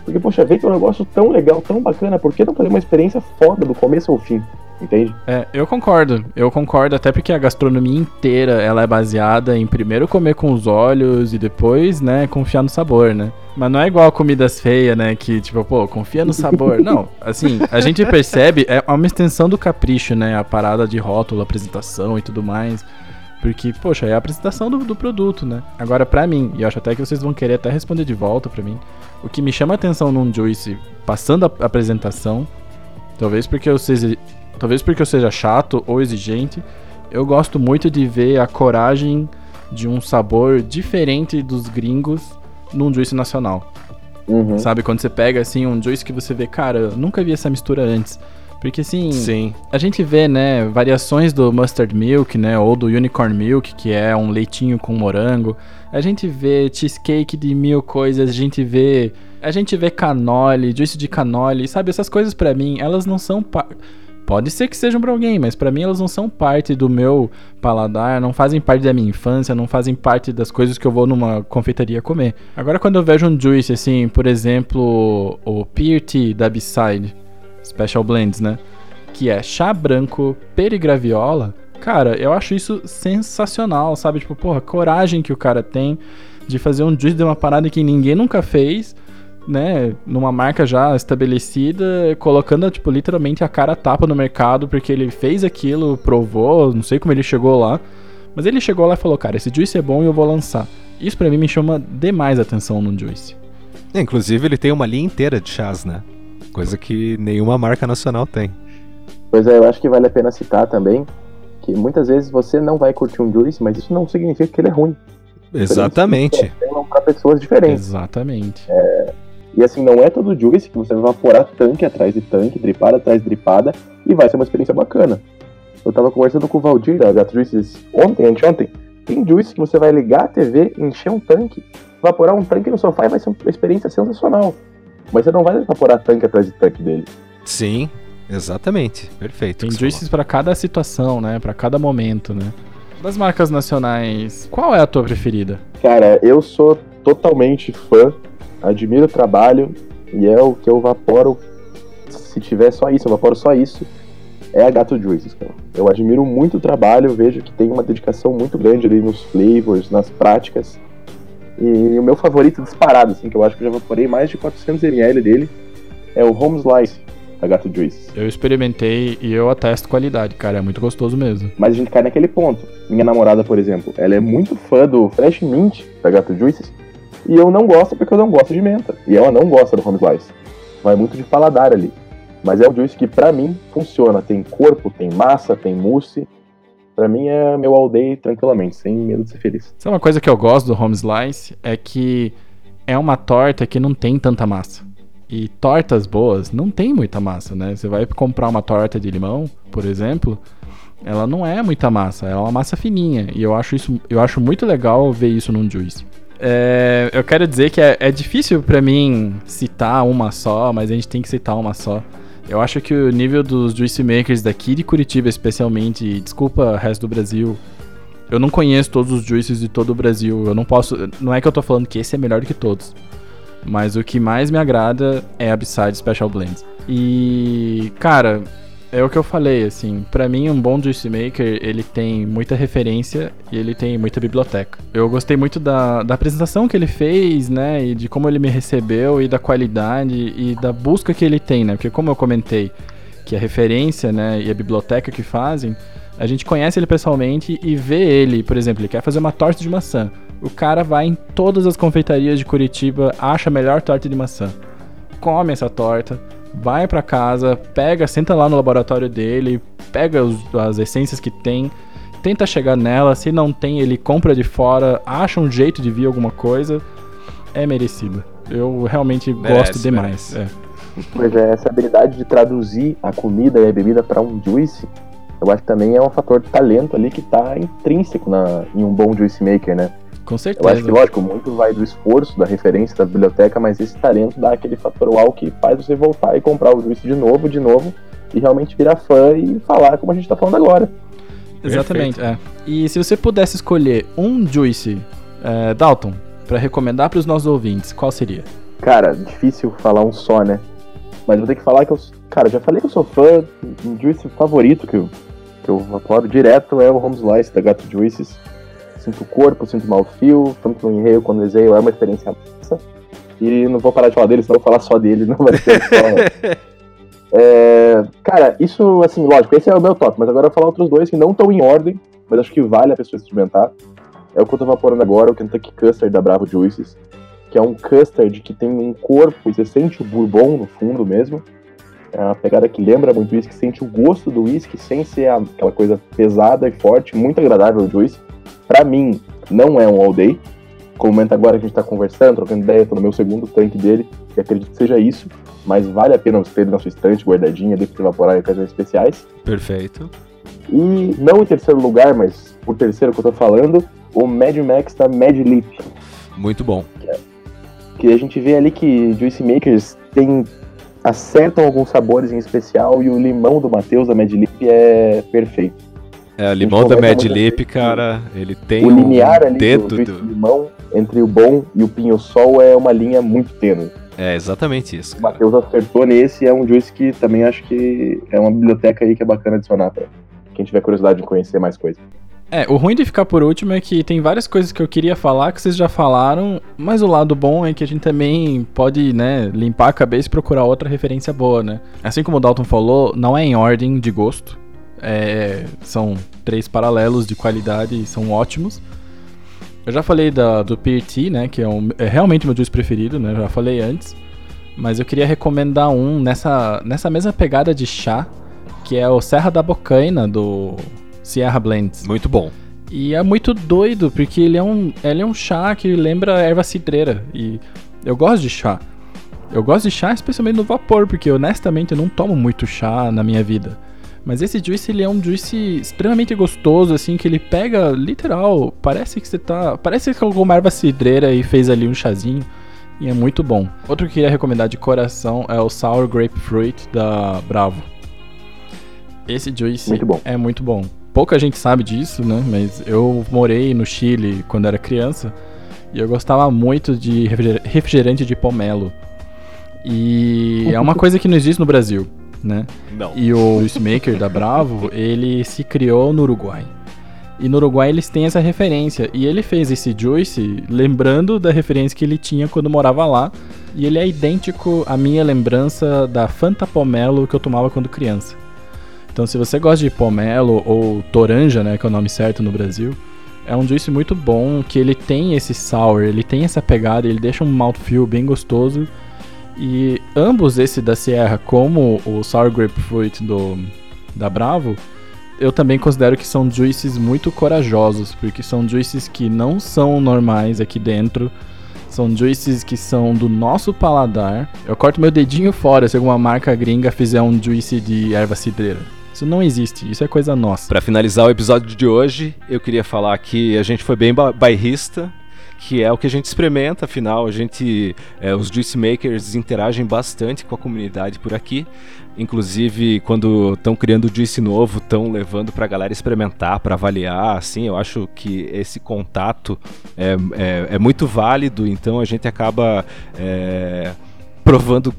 Porque, poxa, é um negócio tão legal, tão bacana, por que não fazer uma experiência foda do começo ao fim? Entende? É, eu concordo, eu concordo, até porque a gastronomia inteira ela é baseada em primeiro comer com os olhos e depois, né, confiar no sabor, né? Mas não é igual comidas feias, né? Que tipo, pô, confia no sabor. Não, assim, a gente percebe, é uma extensão do capricho, né? A parada de rótulo, apresentação e tudo mais. Porque, poxa, é a apresentação do, do produto, né? Agora, pra mim, e eu acho até que vocês vão querer até responder de volta pra mim, o que me chama a atenção num Juice, passando a apresentação, talvez porque eu seja, talvez porque eu seja chato ou exigente, eu gosto muito de ver a coragem de um sabor diferente dos gringos num Juice nacional. Uhum. Sabe, quando você pega assim um Juice que você vê, cara, eu nunca vi essa mistura antes. Porque assim, Sim. a gente vê, né, variações do mustard milk, né, ou do unicorn milk, que é um leitinho com morango. A gente vê cheesecake de mil coisas, a gente vê, a gente vê canole, juice de canole, sabe? Essas coisas pra mim, elas não são pa- Pode ser que sejam pra alguém, mas pra mim elas não são parte do meu paladar, não fazem parte da minha infância, não fazem parte das coisas que eu vou numa confeitaria comer. Agora quando eu vejo um juice assim, por exemplo, o Tea da B-Side, Special Blends, né? Que é chá branco, pera e graviola. Cara, eu acho isso sensacional, sabe? Tipo, porra, coragem que o cara tem de fazer um juice de uma parada que ninguém nunca fez, né? Numa marca já estabelecida, colocando, tipo, literalmente a cara tapa no mercado, porque ele fez aquilo, provou, não sei como ele chegou lá. Mas ele chegou lá e falou, cara, esse juice é bom e eu vou lançar. Isso pra mim me chama demais a atenção num juice. Inclusive, ele tem uma linha inteira de chás, né? Coisa que nenhuma marca nacional tem. Pois é, eu acho que vale a pena citar também que muitas vezes você não vai curtir um juice, mas isso não significa que ele é ruim. Exatamente. Para pessoas diferentes. Exatamente. E assim, não é todo juice que você vai evaporar tanque atrás de tanque, dripada atrás de dripada, e vai ser uma experiência bacana. Eu tava conversando com o Valdir da Gato Juices ontem, anteontem. Tem juice que você vai ligar a TV, encher um tanque, evaporar um tanque no sofá e vai ser uma experiência sensacional. Mas você não vai evaporar tanque atrás de tanque dele. Sim, exatamente. Perfeito. Tem juices pra cada situação, né? Pra cada momento, né? Das marcas nacionais, qual é a tua preferida? Cara, eu sou totalmente fã, admiro o trabalho e é o que eu vaporo. Se tiver só isso, eu vaporo só isso. É a Gato Juices, cara. Eu admiro muito o trabalho, vejo que tem uma dedicação muito grande ali nos flavors, nas práticas. E o meu favorito disparado, assim, que eu acho que eu já vaporei mais de 400ml dele, é o Home Slice da Gato Juices. Eu experimentei e eu atesto qualidade, cara, é muito gostoso mesmo. Mas a gente cai naquele ponto. Minha namorada, por exemplo, ela é muito fã do Fresh Mint da Gato Juices e eu não gosto porque eu não gosto de menta. E ela não gosta do Home Slice. Vai muito de paladar ali. Mas é um juice que pra mim funciona. Tem corpo, tem massa, tem mousse. Pra mim é meu all day tranquilamente, sem medo de ser feliz. Sabe uma coisa que eu gosto do home slice? É que é uma torta que não tem tanta massa. E tortas boas não tem muita massa, né? Você vai comprar uma torta de limão, por exemplo, ela não é muita massa, ela é uma massa fininha. E eu acho isso, eu acho muito legal ver isso num juice. É, eu quero dizer que é, é difícil pra mim citar uma só, mas a gente tem que citar uma só. Eu acho que o nível dos juice makers daqui de Curitiba, especialmente, e desculpa o resto do Brasil, eu não conheço todos os juices de todo o Brasil. Eu não posso. Não é que eu tô falando que esse é melhor do que todos. Mas o que mais me agrada é a Beside Special Blends. E, cara, é o que eu falei, assim. Pra mim, um bom juice maker, ele tem muita referência e ele tem muita biblioteca. Eu gostei muito da, da apresentação que ele fez, né? E de como ele me recebeu e da qualidade e da busca que ele tem, né? Porque, como eu comentei, que a referência, né? E a biblioteca que fazem, a gente conhece ele pessoalmente e vê ele, por exemplo, ele quer fazer uma torta de maçã. O cara vai em todas as confeitarias de Curitiba, acha a melhor torta de maçã. Come essa torta, vai pra casa, pega, senta lá no laboratório dele, pega os, as essências que tem, tenta chegar nela, se não tem, ele compra de fora, acha um jeito de vir alguma coisa, é merecido. Eu realmente Merece, gosto demais. É. Pois é, essa habilidade de traduzir a comida e a bebida para um juice, eu acho que também é um fator de talento ali que tá intrínseco na, em um bom juice maker, né? Com Eu certeza. acho que, lógico, muito vai do esforço, da referência da biblioteca, mas esse talento dá aquele fator uau que faz você voltar e comprar o juice de novo, de novo, e realmente virar fã e falar como a gente tá falando agora. Exatamente, é. E se você pudesse escolher um juice, é, Dalton, pra recomendar pros nossos ouvintes, qual seria? Cara, difícil falar um só, né? Mas vou ter que falar que eu. Cara, já falei que eu sou fã. Um juice favorito que eu, que eu apoio direto é o Home Slice da Gato Juices. Sinto o corpo, sinto o mouthfeel, tanto no enreio quanto no desenho, é uma experiência massa. E não vou parar de falar dele, senão vou falar só dele, não vai ser só. É, cara, isso, assim, lógico, esse é o meu top, mas agora eu vou falar outros dois que não estão em ordem, mas acho que vale a pessoa experimentar. É o que eu tô vaporando agora, o Kentucky Custard da Bravo Juices, que é um custard que tem um corpo e você sente o bourbon no fundo mesmo. É uma pegada que lembra muito whisky, sente o gosto do whisky sem ser aquela coisa pesada e forte, muito agradável o juice. Pra mim, não é um all day. Como momento agora que a gente tá conversando, trocando ideia, tô no meu segundo tanque dele, e acredito que seja isso, mas vale a pena você ter ele na sua estante, guardadinha, depois de evaporar em ocasiões especiais. Perfeito. E não em terceiro lugar, mas por terceiro que eu tô falando, o Mad Max da Mad Leap. Muito bom. Que a gente vê ali que Juice Makers tem, acertam alguns sabores em especial e o limão do Matheus da Mad Leap é perfeito. É, o limão da Mad Lip, cara, ele tem o limiar um ali dedo do Juice do... limão entre o bom e o pinho-sol é uma linha muito tênue. É exatamente isso. O. Matheus acertou nesse, é um Juice que também acho que é uma biblioteca aí que é bacana adicionar pra quem tiver curiosidade de conhecer mais coisas. É, o ruim de ficar por último é que tem várias coisas que eu queria falar que vocês já falaram, mas o lado bom é que a gente também pode, né, limpar a cabeça e procurar outra referência boa, né? Assim como o Dalton falou, não é em ordem de gosto. É, são três paralelos de qualidade e são ótimos. Eu já falei da, do PRT, né, que é, um, é realmente meu juice preferido, né, já falei antes. Mas eu queria recomendar um nessa, nessa mesma pegada de chá, que é o Serra da Bocaina, do Sierra Blends. Muito bom. E é muito doido, porque ele é um, ele é um chá que lembra erva cidreira. E eu gosto de chá. Eu gosto de chá especialmente no vapor, porque honestamente eu não tomo muito chá na minha vida. Mas esse juice, ele é um juice extremamente gostoso, assim, que ele pega, literal, parece que você tá... Parece que você colocou uma erva cidreira e fez ali um chazinho. E é muito bom. Outro que eu queria recomendar de coração é o Sour Grapefruit da Bravo. Esse juice Muito bom. é muito bom. Pouca gente sabe disso, né? Mas eu morei no Chile quando era criança e eu gostava muito de refriger- refrigerante de pomelo. E é uma coisa que não existe no Brasil, né? Não. E o Juice Maker da Bravo, ele se criou no Uruguai. E no Uruguai eles têm essa referência. E ele fez esse Juice lembrando da referência que ele tinha quando morava lá. E ele é idêntico à minha lembrança da Fanta Pomelo que eu tomava quando criança. Então se você gosta de pomelo ou toranja, né, que é o nome certo no Brasil, é um juice muito bom, que ele tem esse sour, ele tem essa pegada, ele deixa um mouthfeel bem gostoso. E ambos, esse da Sierra como o Sour Grapefruit do, da Bravo, eu também considero que são juices muito corajosos, porque são juices que não são normais aqui dentro, são juices que são do nosso paladar. Eu corto meu dedinho fora se alguma marca gringa fizer um juice de erva cidreira. Isso não existe, isso é coisa nossa. Pra finalizar o episódio de hoje, eu queria falar que a gente foi bem ba- bairrista, que é o que a gente experimenta, afinal, a gente, é, os juice makers interagem bastante com a comunidade por aqui. Inclusive, quando estão criando juice novo, estão levando pra galera experimentar, pra avaliar, assim, eu acho que esse contato é, é, é muito válido, então a gente acaba é, provando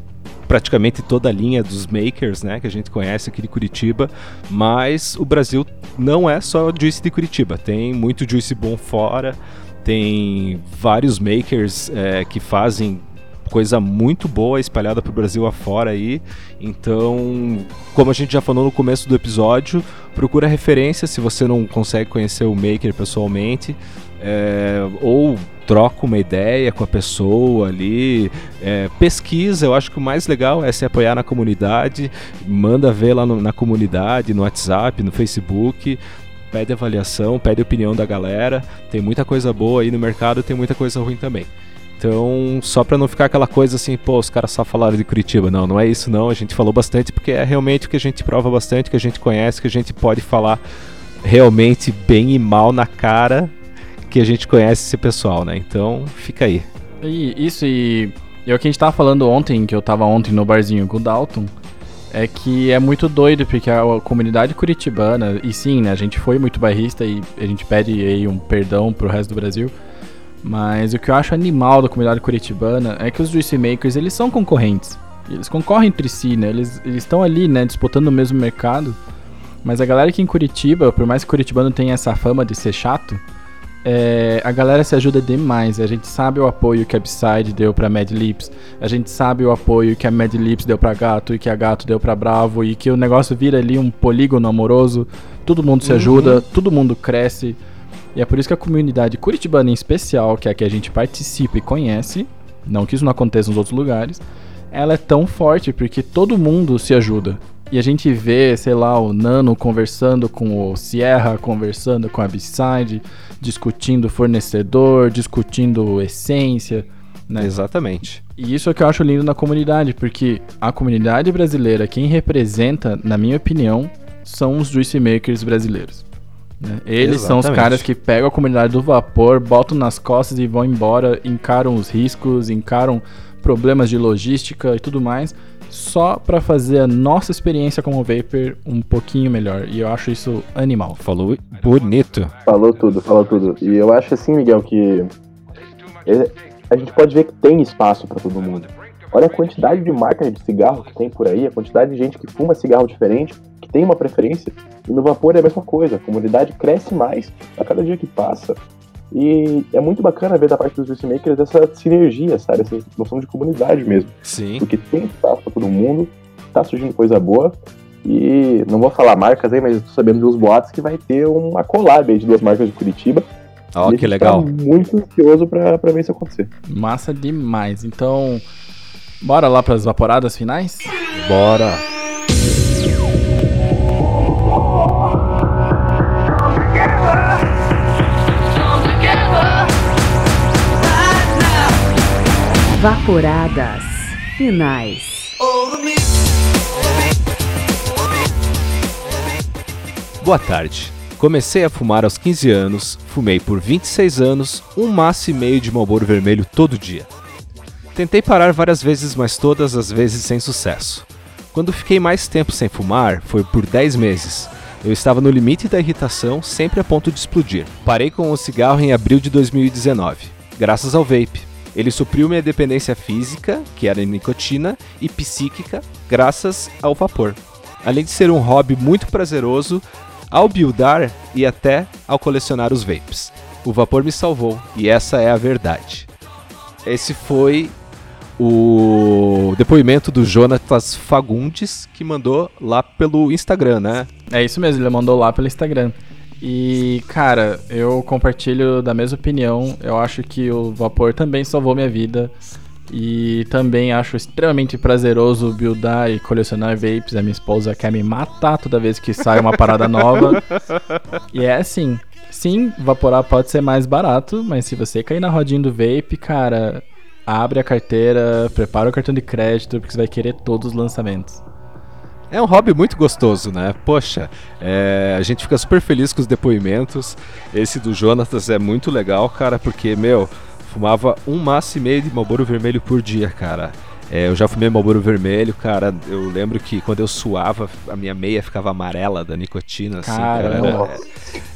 praticamente toda a linha dos makers, né, que a gente conhece aqui de Curitiba, mas o Brasil não é só juice de Curitiba, tem muito juice bom fora, tem vários makers é, que fazem coisa muito boa espalhada pro Brasil afora aí. Então, como a gente já falou no começo do episódio, procura referência se você não consegue conhecer o maker pessoalmente. é, ou troca uma ideia com a pessoa ali, é, pesquisa. Eu acho que o mais legal é se apoiar na comunidade, manda ver lá no, na comunidade, no WhatsApp, no Facebook. Pede avaliação, pede opinião da galera. Tem muita coisa boa aí no mercado, tem muita coisa ruim também. Então, só para não ficar aquela coisa assim, pô, os caras só falaram de Curitiba. Não, não é isso não. A gente falou bastante porque é realmente o que a gente prova bastante, que a gente conhece, que a gente pode falar realmente bem e mal na cara que a gente conhece esse pessoal, né? Então, fica aí. E isso e é o que a gente tava falando ontem, que eu tava ontem no barzinho com o Dalton, é que é muito doido, porque a comunidade curitibana, e sim, né, a gente foi muito bairrista e a gente pede aí um perdão pro resto do Brasil, mas o que eu acho animal da comunidade curitibana é que os juice makers, eles são concorrentes. Eles concorrem entre si, né? Eles estão ali, né, disputando o mesmo mercado. Mas a galera aqui em Curitiba, por mais que Curitibano tenha essa fama de ser chato, é, a galera se ajuda demais. A gente sabe o apoio que a Upside deu pra Mad Lips. A gente sabe o apoio que a Mad Lips deu pra Gato e que a Gato deu pra Bravo. E que o negócio vira ali um polígono amoroso. Todo mundo se uhum. ajuda, todo mundo cresce. E é por isso que a comunidade curitibana em especial, que é a que a gente participa e conhece, não que isso não aconteça nos outros lugares, ela é tão forte porque todo mundo se ajuda. E a gente vê, sei lá, o Nano conversando com o Sierra, conversando com a B-Side, discutindo fornecedor, discutindo essência. Né? Exatamente. E isso é que eu acho lindo na comunidade, porque a comunidade brasileira, quem representa, na minha opinião, são os juice makers brasileiros. Né? Eles Exatamente. são os caras que pegam a comunidade do vapor, botam nas costas e vão embora, encaram os riscos, encaram problemas de logística e tudo mais só para fazer a nossa experiência como Vapor um pouquinho melhor. E eu acho isso animal. Falou bonito. Falou tudo, falou tudo. E eu acho assim, Miguel, que a gente pode ver que tem espaço para todo mundo. Olha a quantidade de marcas de cigarro que tem por aí, a quantidade de gente que fuma cigarro diferente, que tem uma preferência. E no vapor é a mesma coisa, a comunidade cresce mais a cada dia que passa. E é muito bacana ver da parte dos juice makers essa sinergia, sabe? Essa noção de comunidade mesmo. Sim. Porque tem espaço pra todo mundo, tá surgindo coisa boa. E não vou falar marcas aí, mas estou sabendo dos boatos que vai ter uma collab aí de duas marcas de Curitiba. Ó, oh, que legal. Tá muito ansioso pra, pra ver isso acontecer. Massa demais. Então, bora lá para as vaporadas finais? Bora! Vaporadas finais. Boa tarde. Comecei a fumar aos 15 anos, fumei por 26 anos, um maço e meio de Marlboro vermelho todo dia. Tentei parar várias vezes, mas todas as vezes sem sucesso. Quando fiquei mais tempo sem fumar, foi por 10 meses. Eu estava no limite da irritação, sempre a ponto de explodir. Parei com o cigarro em abril de 2019, graças ao vape. Ele supriu minha dependência física, que era nicotina, e psíquica, graças ao vapor. Além de ser um hobby muito prazeroso, ao buildar e até ao colecionar os vapes. O vapor me salvou, e essa é a verdade. Esse foi o depoimento do Jonatas Fagundes, que mandou lá pelo Instagram, né? É isso mesmo, ele mandou lá pelo Instagram. E, cara, eu compartilho da mesma opinião. Eu acho que o vapor também salvou minha vida. E também acho extremamente prazeroso buildar e colecionar vapes. A minha esposa quer me matar toda vez que sai uma parada nova. E é assim. Sim, vaporar pode ser mais barato, mas se você cair na rodinha do vape, cara, abre a carteira, prepara o cartão de crédito, porque você vai querer todos os lançamentos. É um hobby muito gostoso, né? Poxa, é, a gente fica super feliz com os depoimentos. Esse do Jonatas é muito legal, cara, porque, meu, fumava um maço e meio de Marlboro Vermelho por dia, cara. É, eu já fumei Marlboro Vermelho, cara. Eu lembro que quando eu suava, a minha meia ficava amarela da nicotina, assim, cara. Era,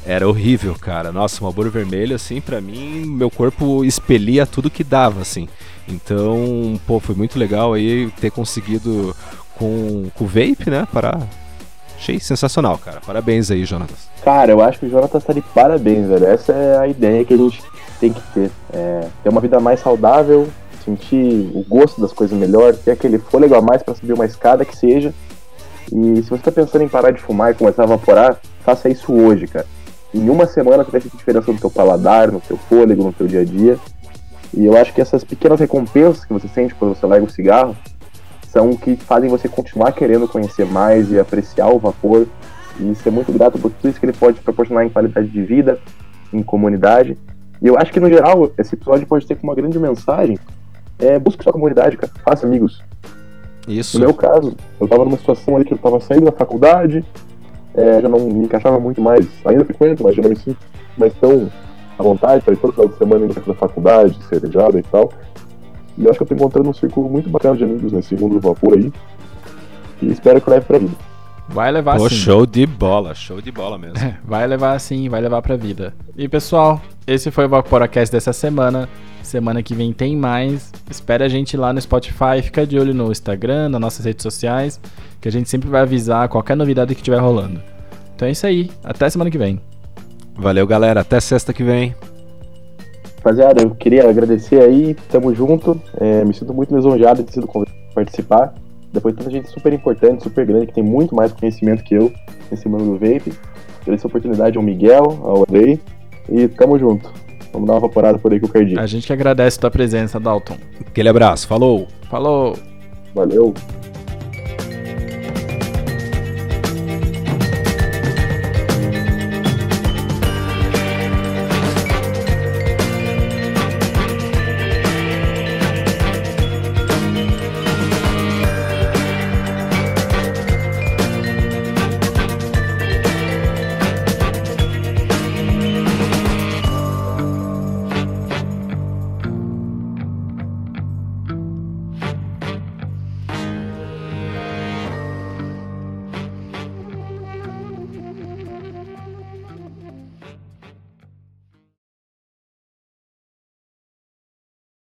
era, horrível, cara. Nossa, Marlboro Vermelho, assim, para mim, meu corpo expelia tudo que dava, assim. Então, pô, foi muito legal aí ter conseguido com, com o Vape, né? Para. Achei sensacional, cara. Parabéns aí, Jonatas. Cara, eu acho que o Jonatas tá de parabéns, velho. Essa é a ideia que a gente tem que ter. É, ter uma vida mais saudável, sentir o gosto das coisas melhor, ter aquele fôlego a mais para subir uma escada que seja. E se você tá pensando em parar de fumar e começar a evaporar, faça isso hoje, cara. em uma semana tu vai sentir diferença no teu paladar, no teu fôlego, no teu dia a dia. E eu acho que essas pequenas recompensas que você sente quando você larga o cigarro são que fazem você continuar querendo conhecer mais e apreciar o vapor e ser muito grato por tudo isso que ele pode proporcionar em qualidade de vida, em comunidade. E eu acho que, no geral, esse episódio pode ter como uma grande mensagem é busque sua comunidade, cara. Faça amigos. Isso. No meu caso, eu tava numa situação ali que eu tava saindo da faculdade, é, já não me encaixava muito mais, ainda frequento, mas já não me sinto mais tão à vontade para ir todo final de semana indo pra faculdade, cerejada e tal. E eu acho que eu tô encontrando um círculo muito bacana de amigos nesse mundo do vapor aí. E espero que leve pra vida. Vai levar Pô, sim. show de bola, show de bola mesmo. Vai levar sim, vai levar pra vida. E pessoal, esse foi o Vaporacast dessa semana. Semana que vem tem mais. Espere a gente lá no Spotify, fica de olho no Instagram, nas nossas redes sociais, que a gente sempre vai avisar qualquer novidade que estiver rolando. Então é isso aí, até semana que vem. Valeu, galera. Até sexta que vem. Rapaziada, eu queria agradecer aí, tamo junto. É, me sinto muito lisonjeado de ter sido convidado para participar. Depois de tanta gente super importante, super grande, que tem muito mais conhecimento que eu nesse mundo do vape. Agradeço a oportunidade ao Miguel, ao Andrei. E tamo junto. Vamos dar uma vaporada por aí com o Cardinho. A gente que agradece a tua presença, Dalton. Aquele abraço. Falou! Falou! Valeu.